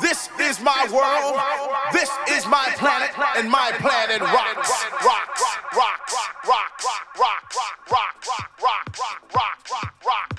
This is my world. This is my planet, and my planet rocks. Rocks. Rocks. Rocks. Rocks. Rocks. Rocks. Rocks. Rocks. Rocks. Rocks.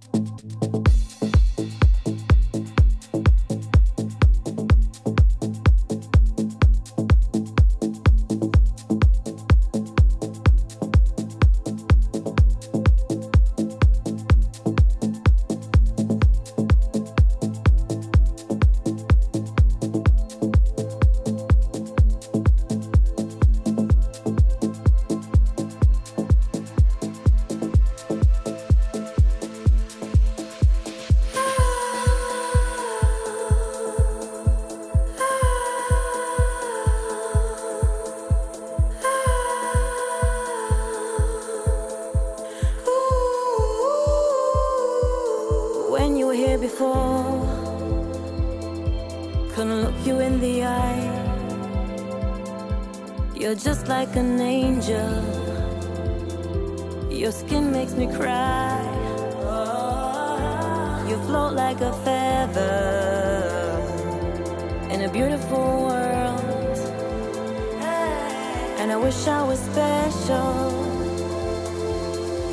can look you in the eye. You're just like an angel. Your skin makes me cry. You float like a feather in a beautiful world. And I wish I was special.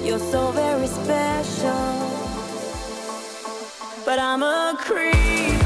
You're so very special. But I'm a creep.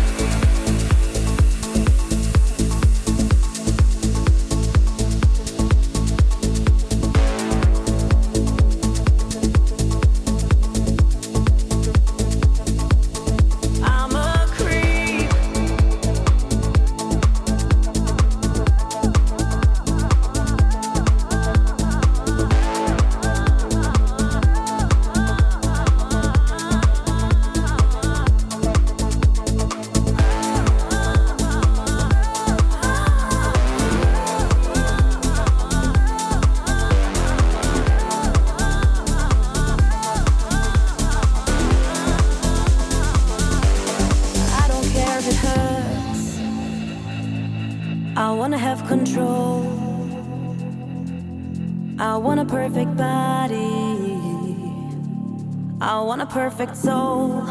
Perfect soul.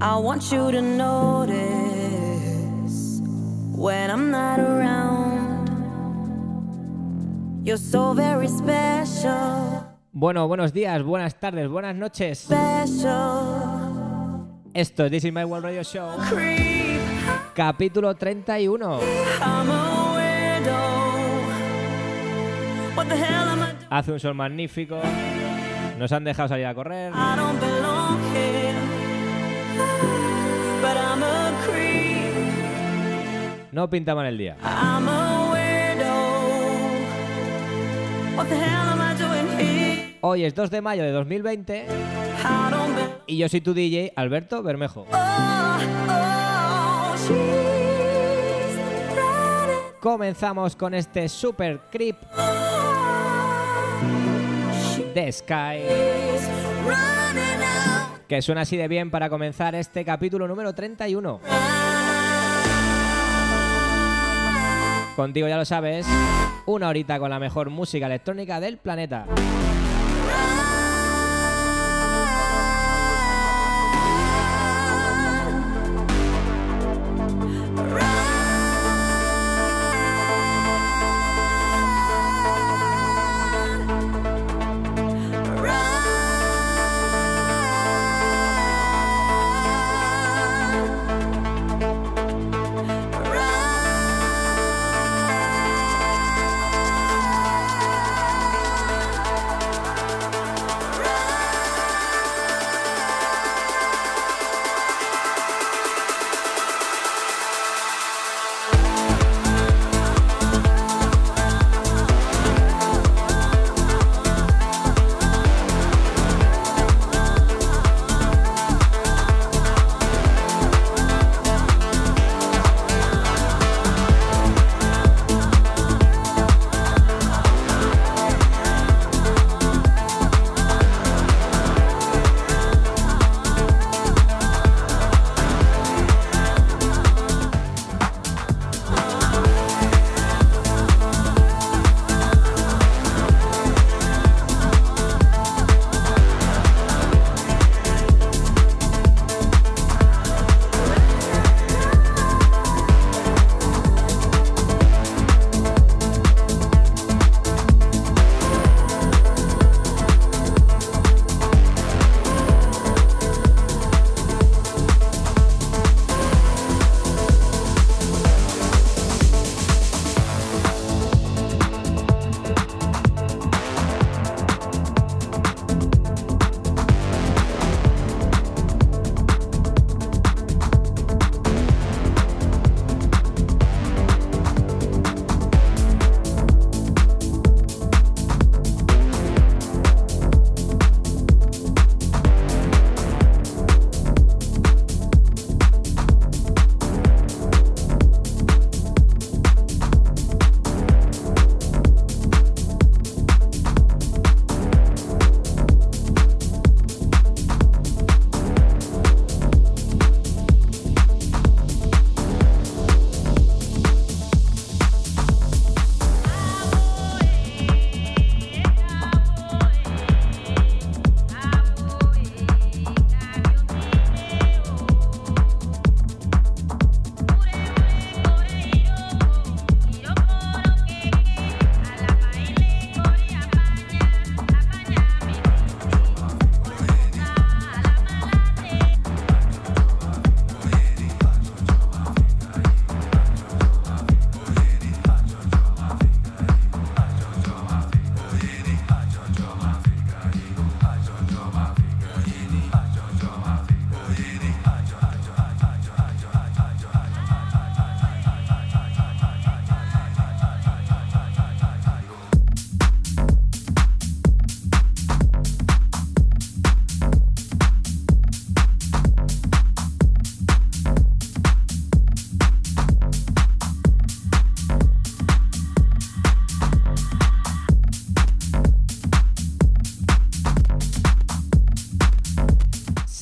I want you to notice when I'm not around. You're so very special. Bueno, buenos días, buenas tardes, buenas noches. Special. Esto es This is My World Radio Show. Capítulo 31. Hace un sol magnífico. Nos han dejado salir a correr. No pinta mal el día. Hoy es 2 de mayo de 2020 y yo soy tu DJ Alberto Bermejo. Comenzamos con este super creep The Sky. Que suena así de bien para comenzar este capítulo número 31. Contigo ya lo sabes, una horita con la mejor música electrónica del planeta.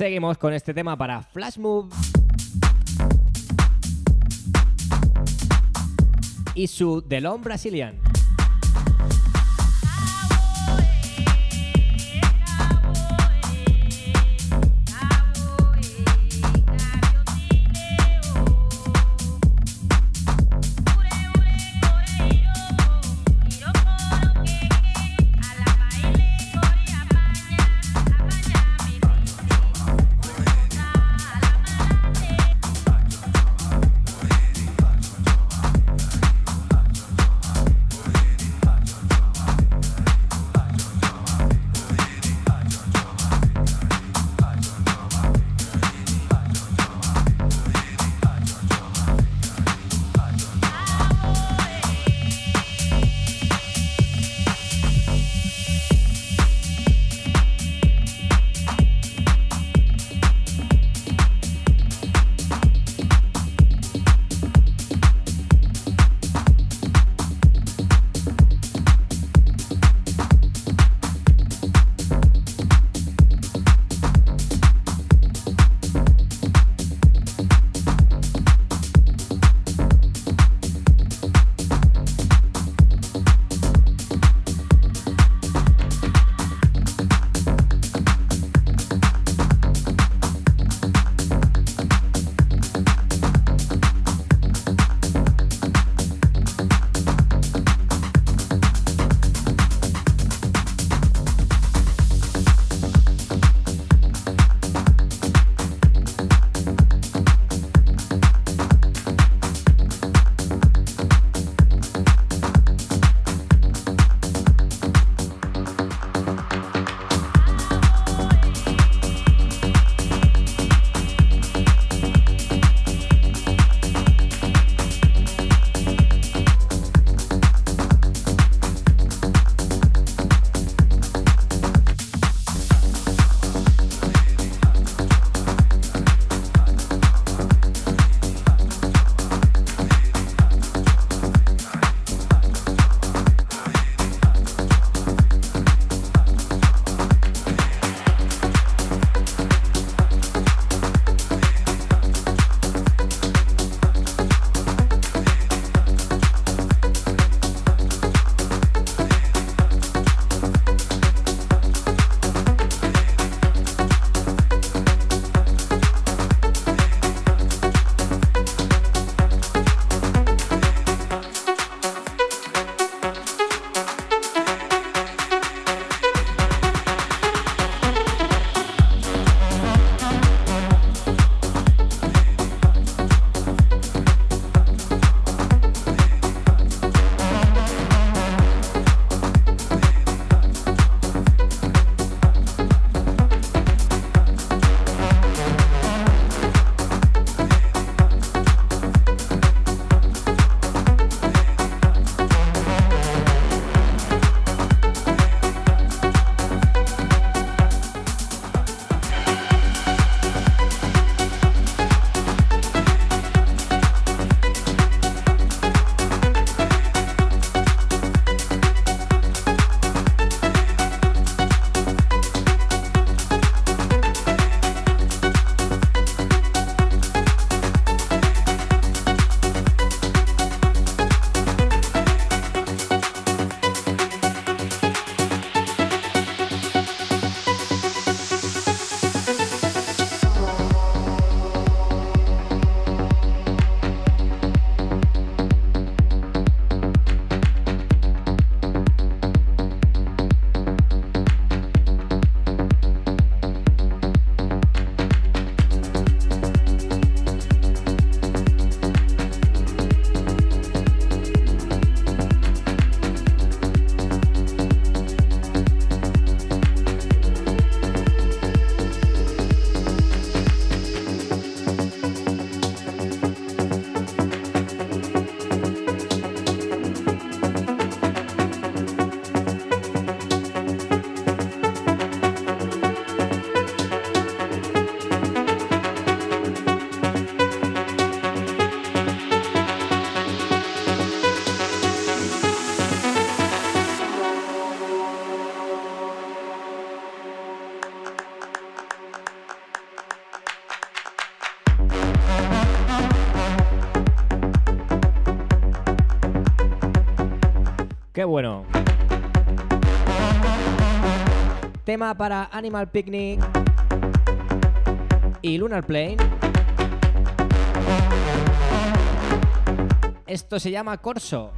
Seguimos con este tema para Flash Move. Y su Delon Brazilian. Qué bueno. Tema para Animal Picnic y Lunar Plane. Esto se llama Corso.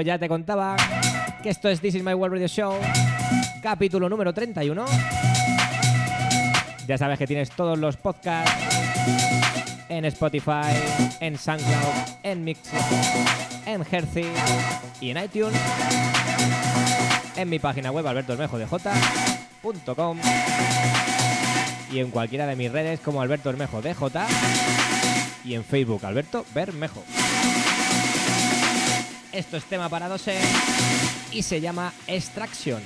Ya te contaba que esto es This Is My World Radio Show, capítulo número 31. Ya sabes que tienes todos los podcasts en Spotify, en SoundCloud, en Mixer, en Hercy y en iTunes. En mi página web albertobermejodj.com y en cualquiera de mis redes como Alberto Bermejo DJ y en Facebook Alberto Bermejo. Esto es tema para 2 y se llama Extraction.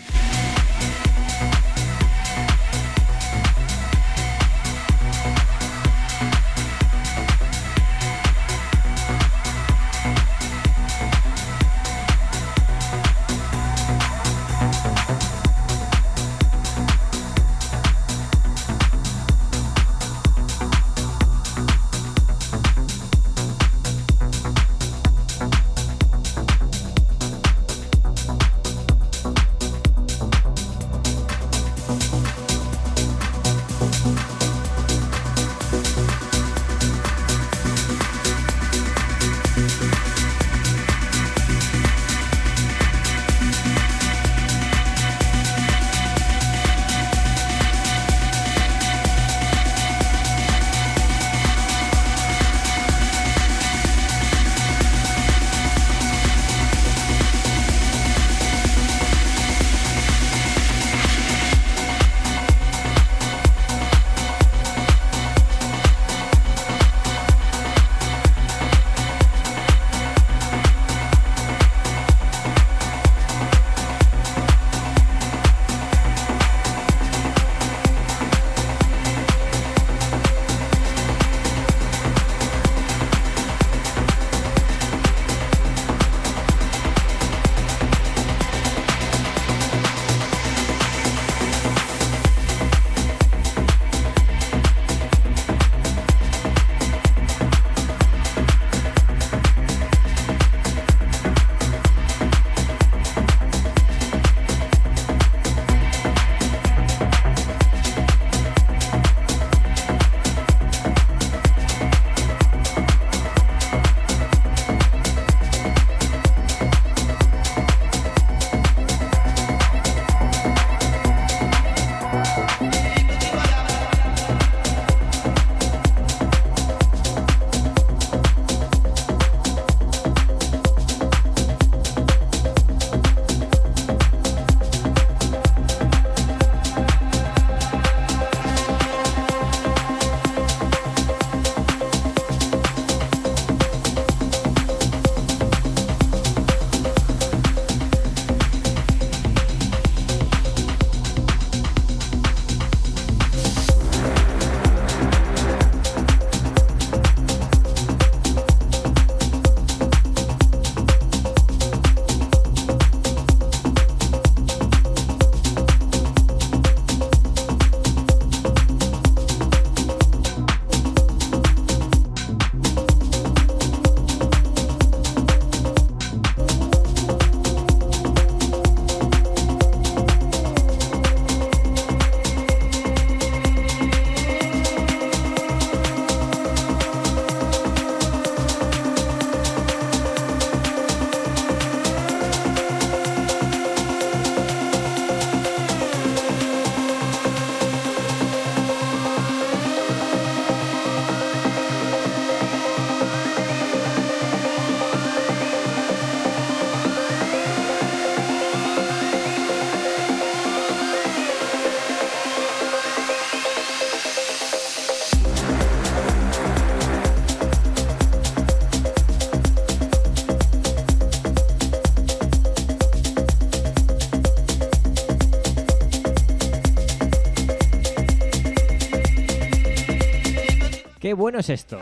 Qué bueno es esto.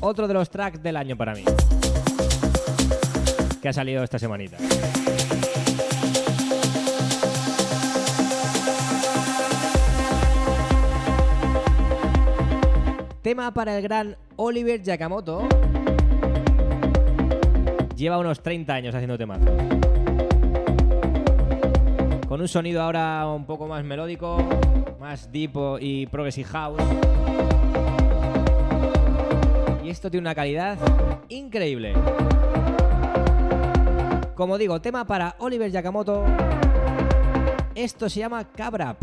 Otro de los tracks del año para mí. Que ha salido esta semanita. Tema para el gran Oliver Yakamoto. Lleva unos 30 años haciendo temas. Con un sonido ahora un poco más melódico, más deep y progressive house. Y esto tiene una calidad increíble. Como digo, tema para Oliver Yakamoto. Esto se llama Cabrap.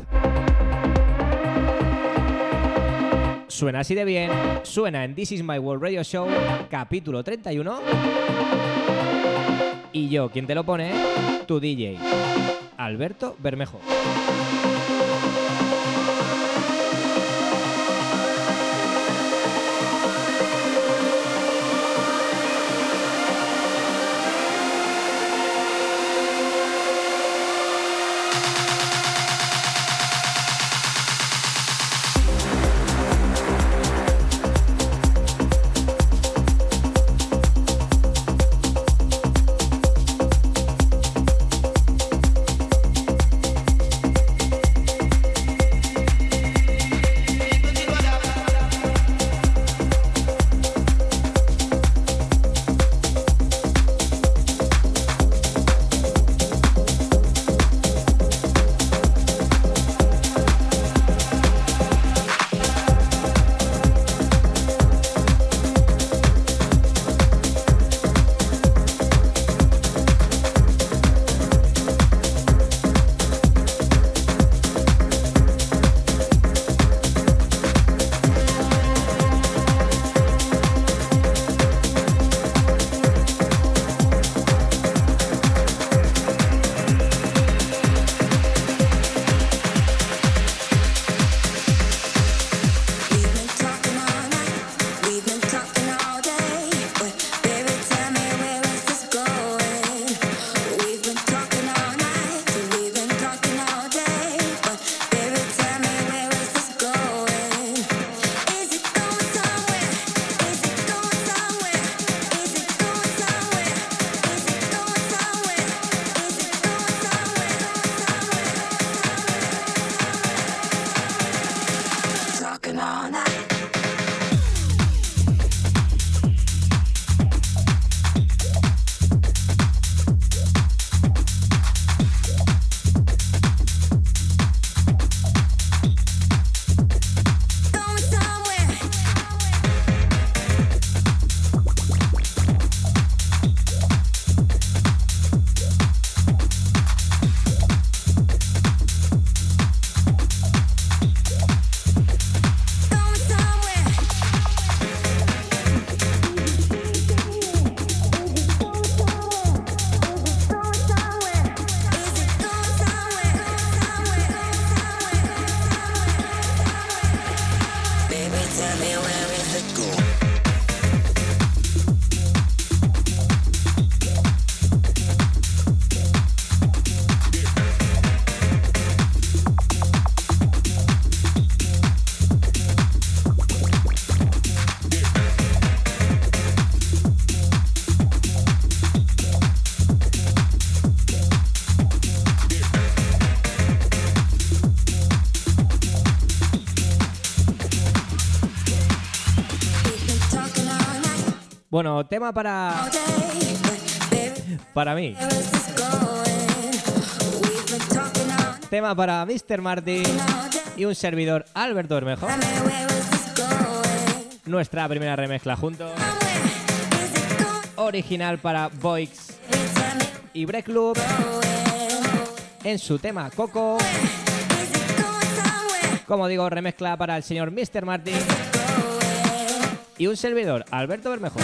Suena así de bien, suena en This Is My World Radio Show, capítulo 31. Y yo, quien te lo pone, tu DJ, Alberto Bermejo. Bueno, tema para, para mí. Tema para Mr. Martin y un servidor Alberto Bermejo. Nuestra primera remezcla juntos. Original para Boix y Break where. en su tema Coco. Como digo, remezcla para el señor Mr. Martin y un servidor Alberto Bermejo.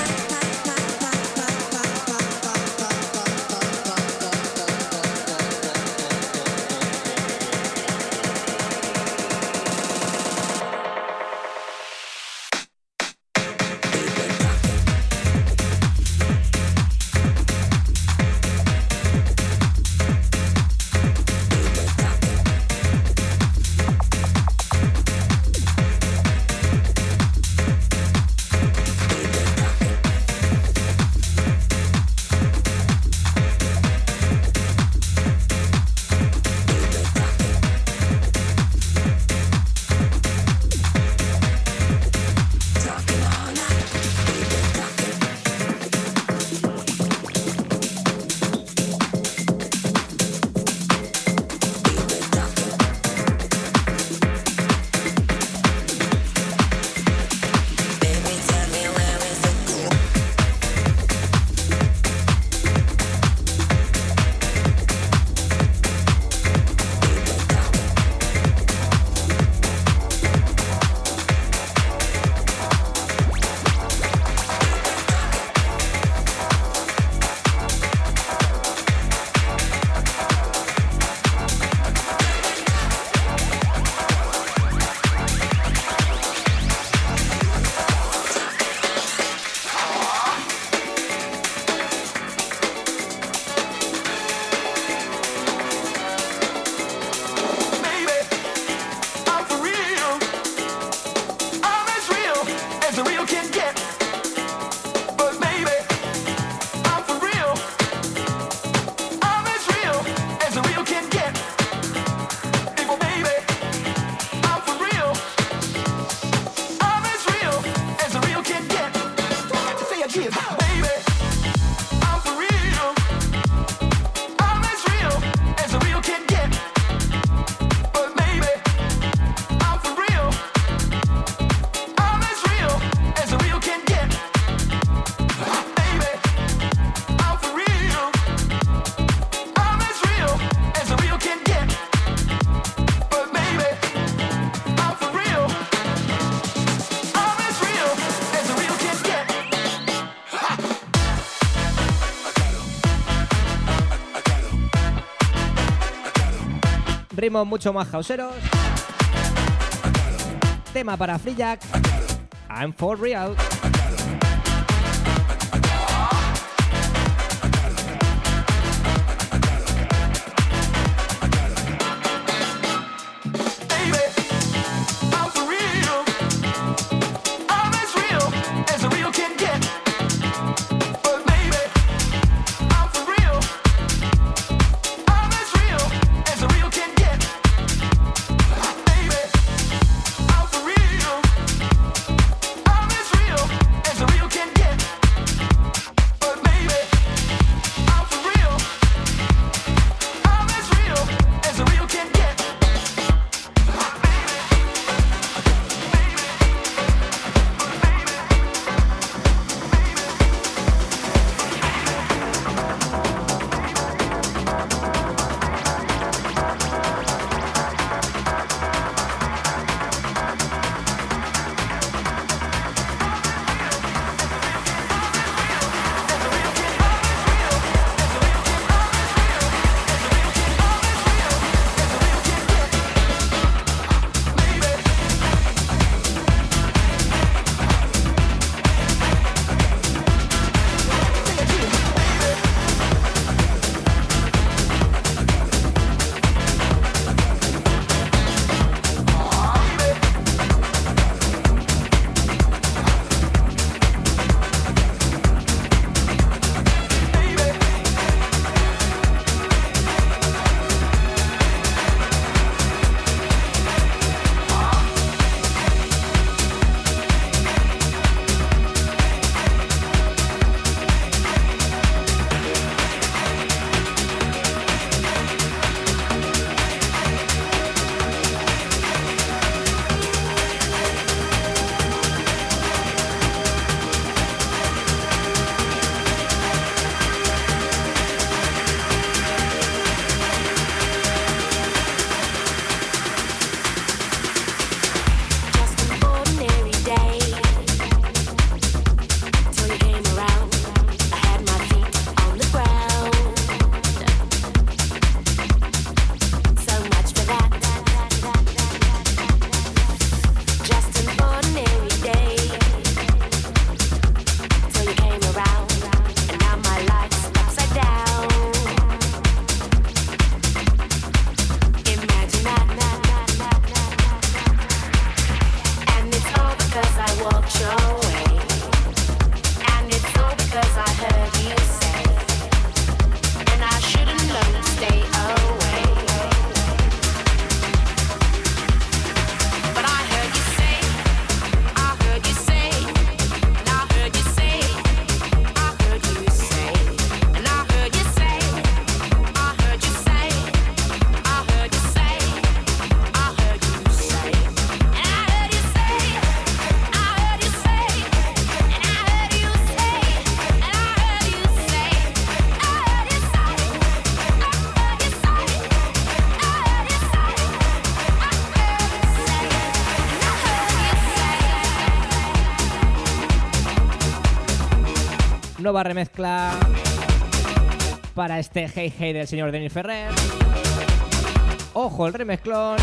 ritmos mucho más houseeros. Tema para Free Jack. I'm for real. nueva remezcla para este Hey Hey del señor Denis Ferrer. Ojo, el remezclón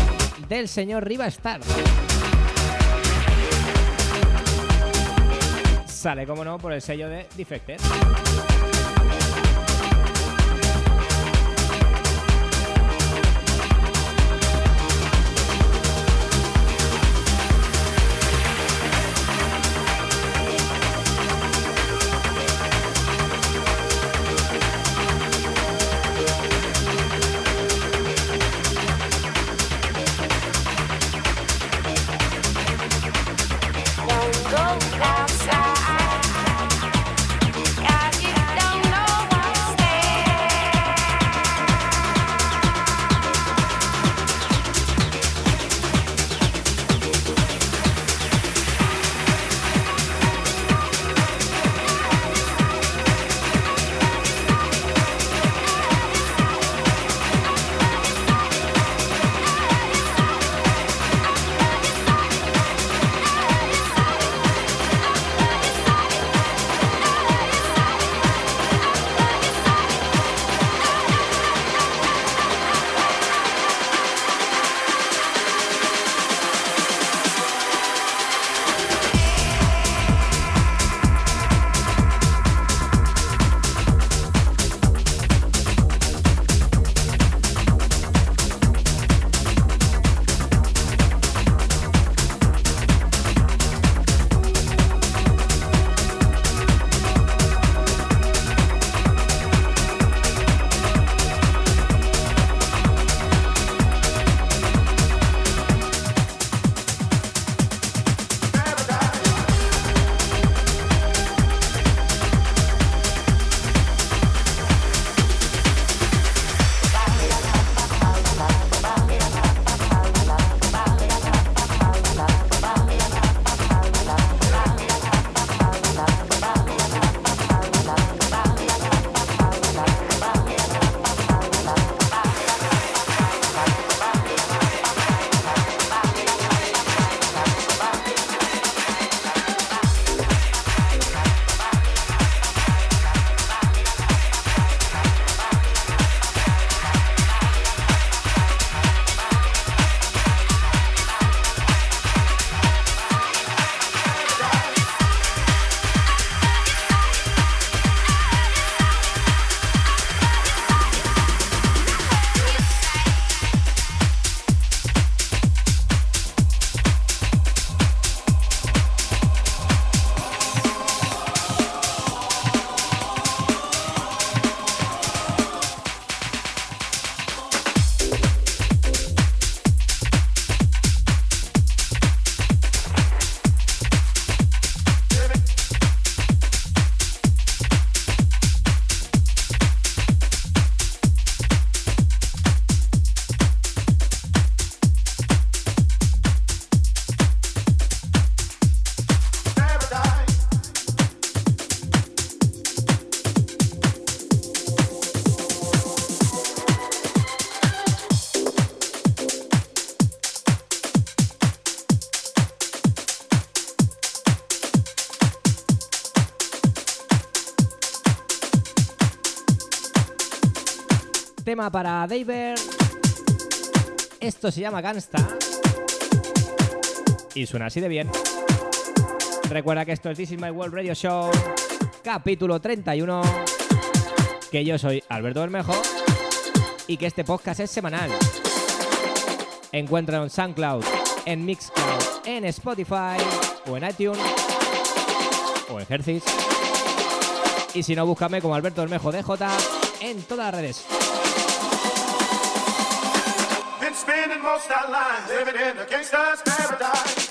del señor Riva Star. Sale, como no, por el sello de Defected. Para David. Esto se llama Gangsta. Y suena así de bien. Recuerda que esto es This is My World Radio Show, capítulo 31. Que yo soy Alberto Bermejo y que este podcast es semanal. Encuéntralo en SoundCloud, en Mixcloud, en Spotify o en iTunes o en. Y si no, búscame como Alberto Bermejo DJ en todas las redes. Spending most our lives living in a gangster's paradise.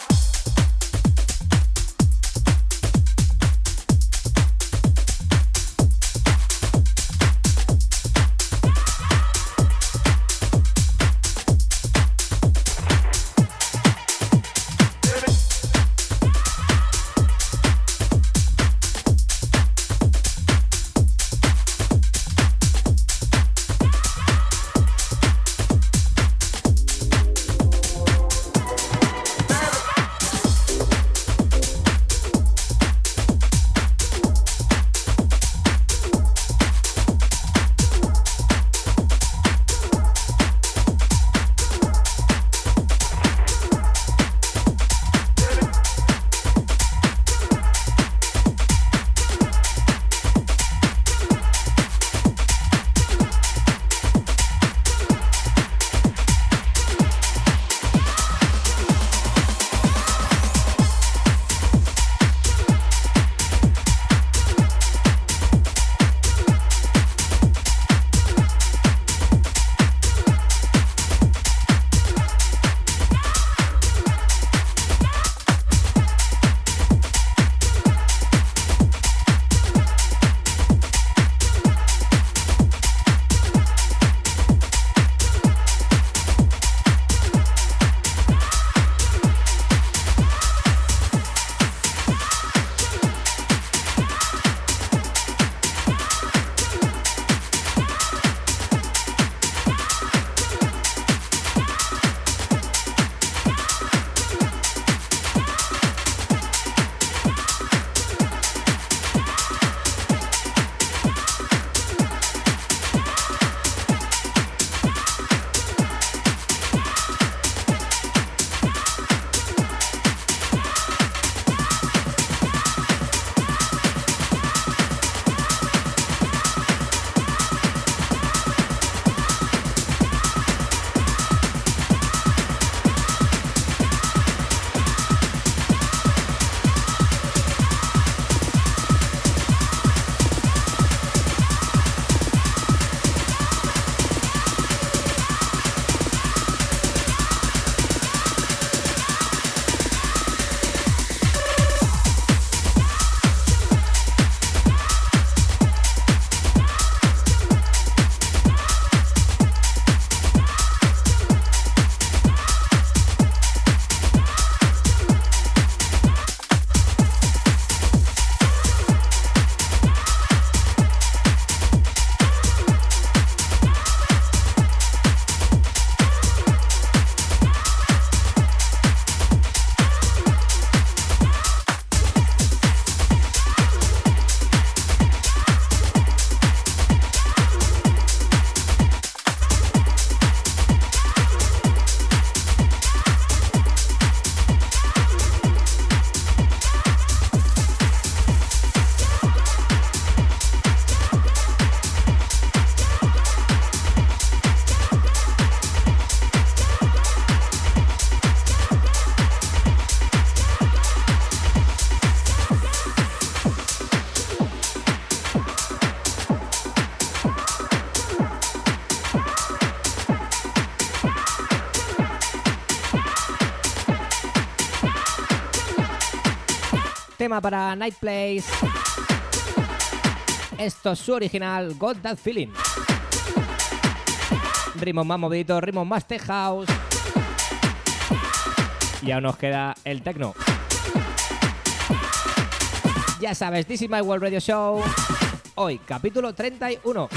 Para Night Place. Esto es su original, Got That Feeling. Ritmos más moviditos, ritmos más tech house. Y aún nos queda el techno. Ya sabes, This is my World Radio Show. Hoy, capítulo 31.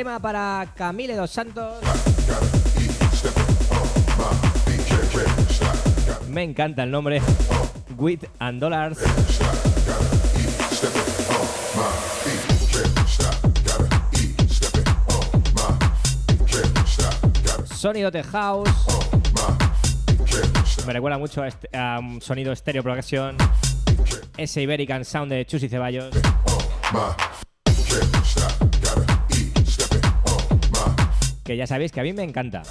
Tema para Camille Dos Santos. Me encanta el nombre. Wit and Dollars. Sonido de house. Me recuerda mucho a, este- a un sonido estéreo progresión. Ese Iberican Sound de Chus y Ceballos. Que ya sabéis que a mí me encanta.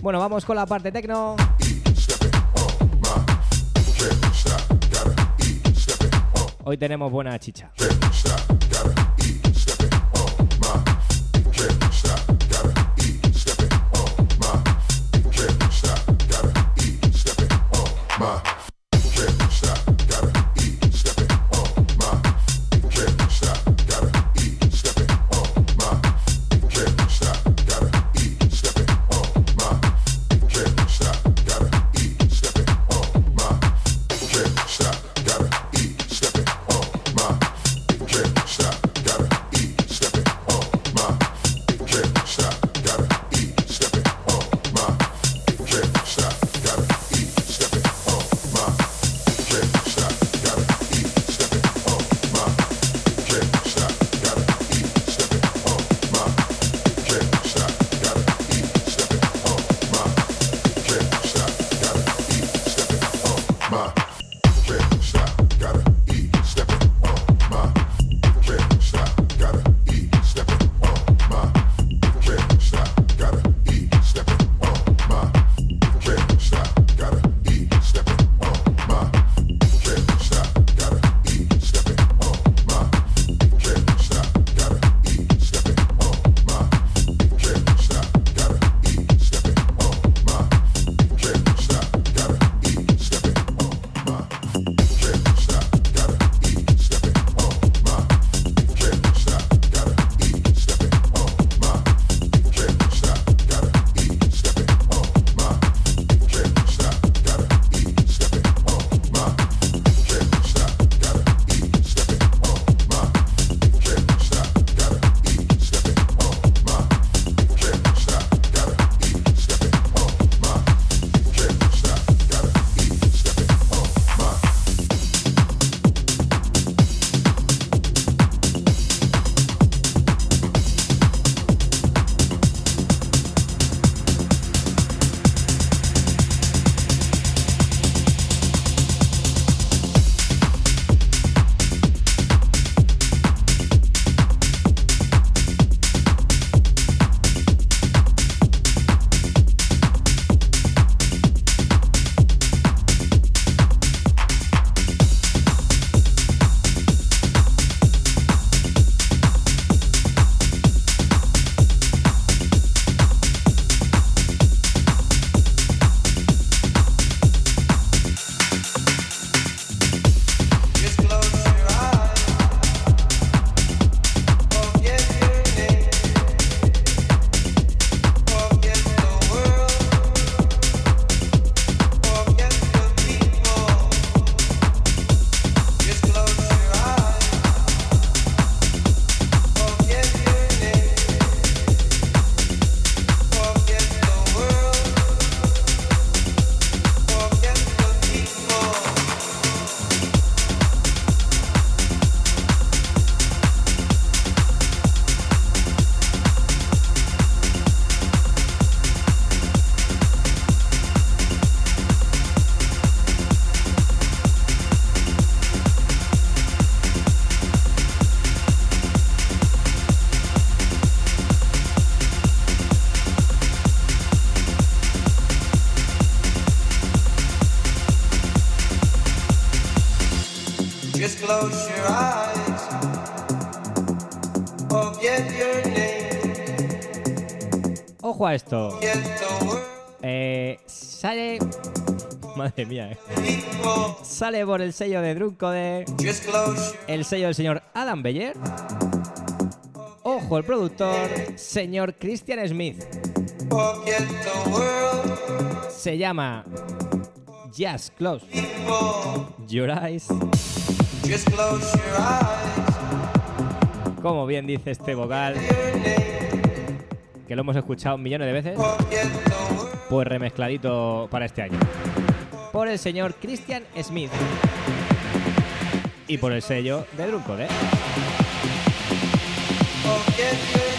Bueno, vamos con la parte tecno. Hoy tenemos buena chicha. Esto. Eh, sale. Madre mía, eh. Sale por el sello de Drunko de. El sello del señor Adam Beyer. Ojo, el productor, señor Christian Smith. Se llama Just Close. Your Eyes. Como bien dice este vocal. Que lo hemos escuchado millones de veces, pues remezcladito para este año. Por el señor Christian Smith. Y por el sello de Drunkode. Forget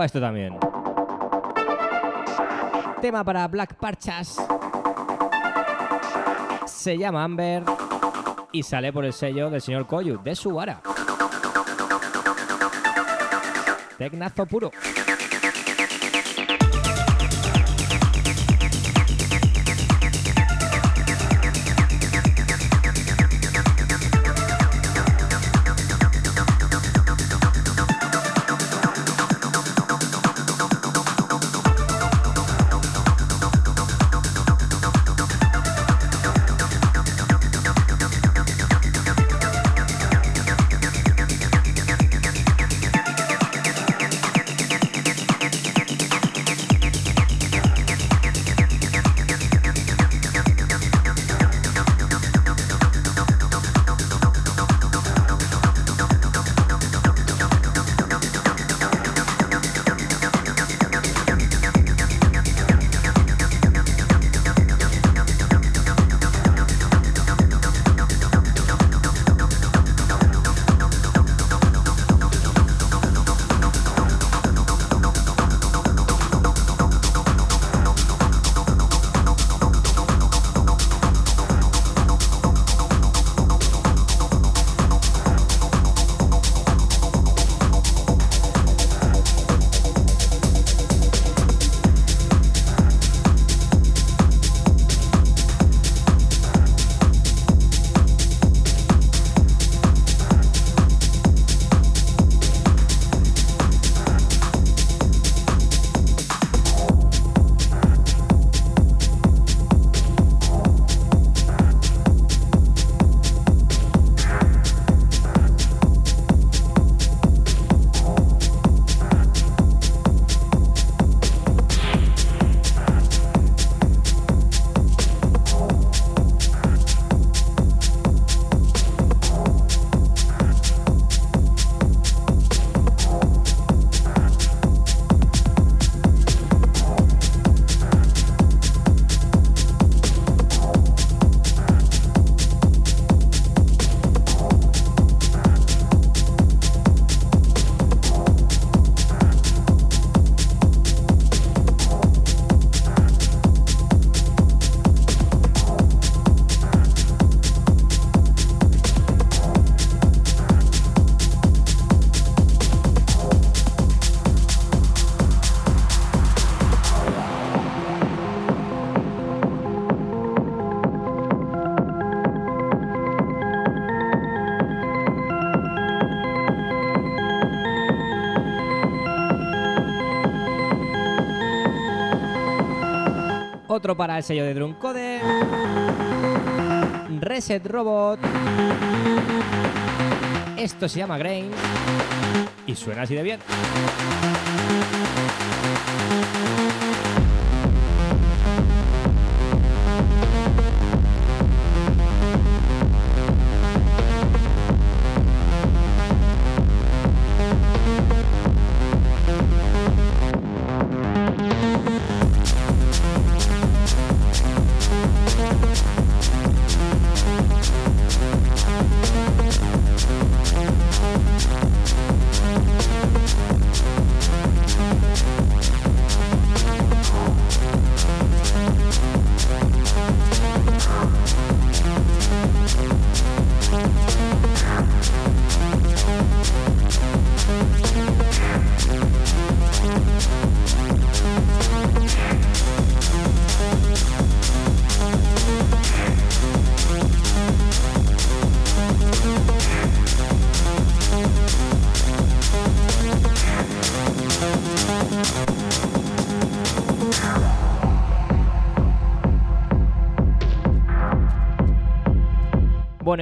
A esto también. Tema para Black Parchas. Se llama Amber y sale por el sello del señor Koyu, de Subara. Tecnazo puro. Otro para el sello de Druncode. Reset Robot. Esto se llama Grain. Y suena así de bien.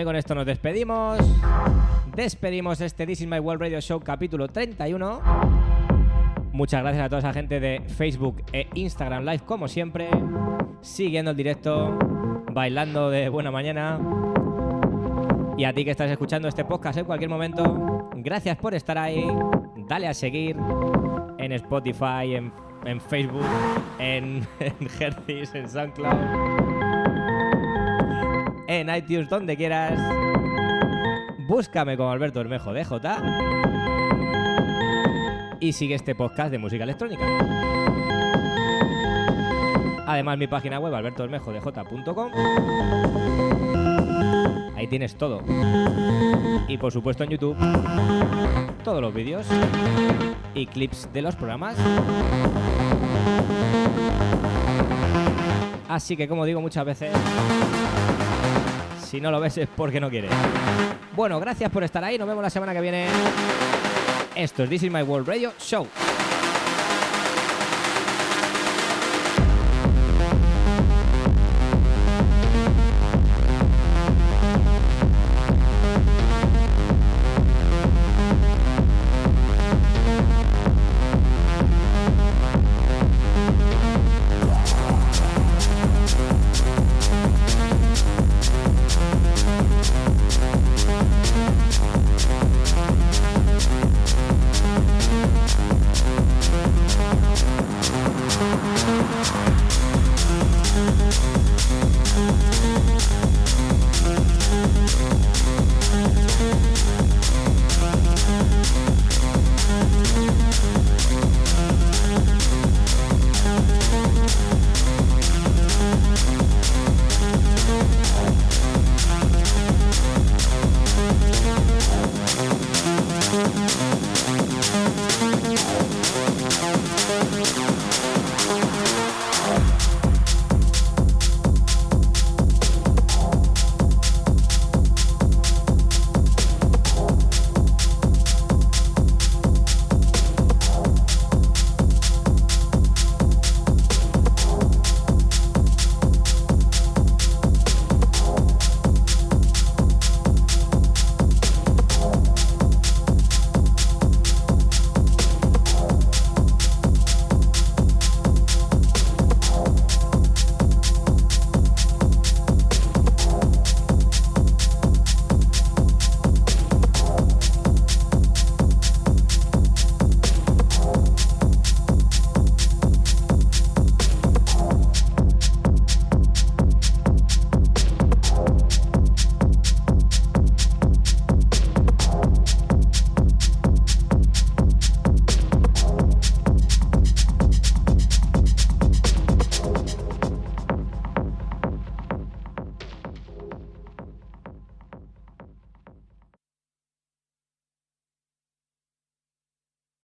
Con esto nos despedimos. Despedimos este This is My World Radio Show capítulo 31. Muchas gracias a toda esa gente de Facebook e Instagram Live, como siempre, siguiendo el directo, bailando de buena mañana. Y a ti que estás escuchando este podcast en cualquier momento, gracias por estar ahí. Dale a seguir en Spotify, en, Facebook, en, en en SoundCloud, en iTunes, donde quieras. Búscame como Alberto Bermejo DJ y sigue este podcast de música electrónica. Además, mi página web, albertobermejodj.com. Ahí tienes todo. Y por supuesto en YouTube, todos los vídeos y clips de los programas. Así que, como digo muchas veces, si no lo ves es porque no quieres. Bueno, gracias por estar ahí. Nos vemos la semana que viene. Esto es This is My World Radio Show.